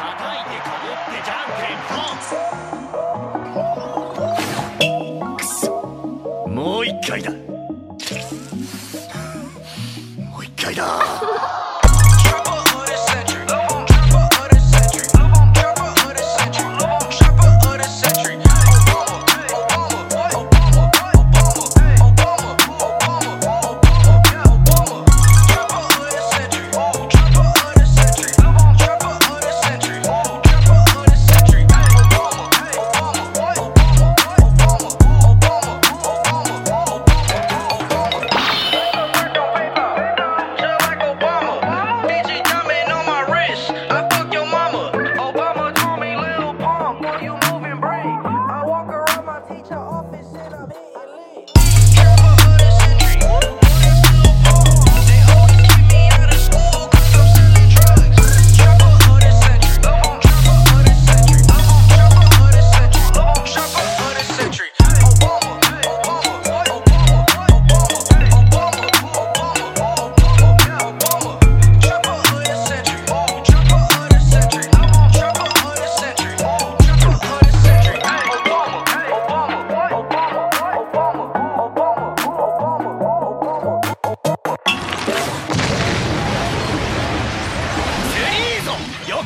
叩いてかぶってじゃんけんぽんくそもう一回だ。もう一回だ。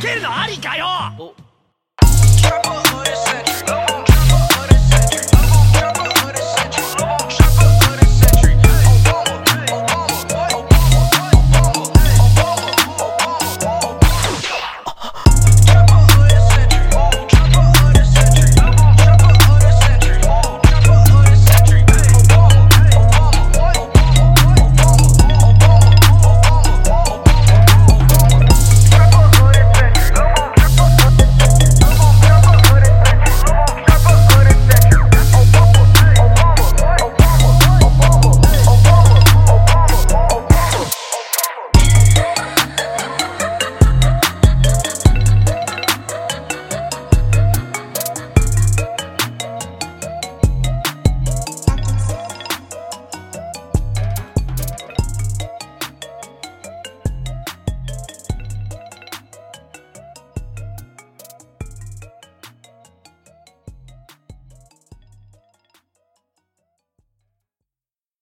けるのありかよ！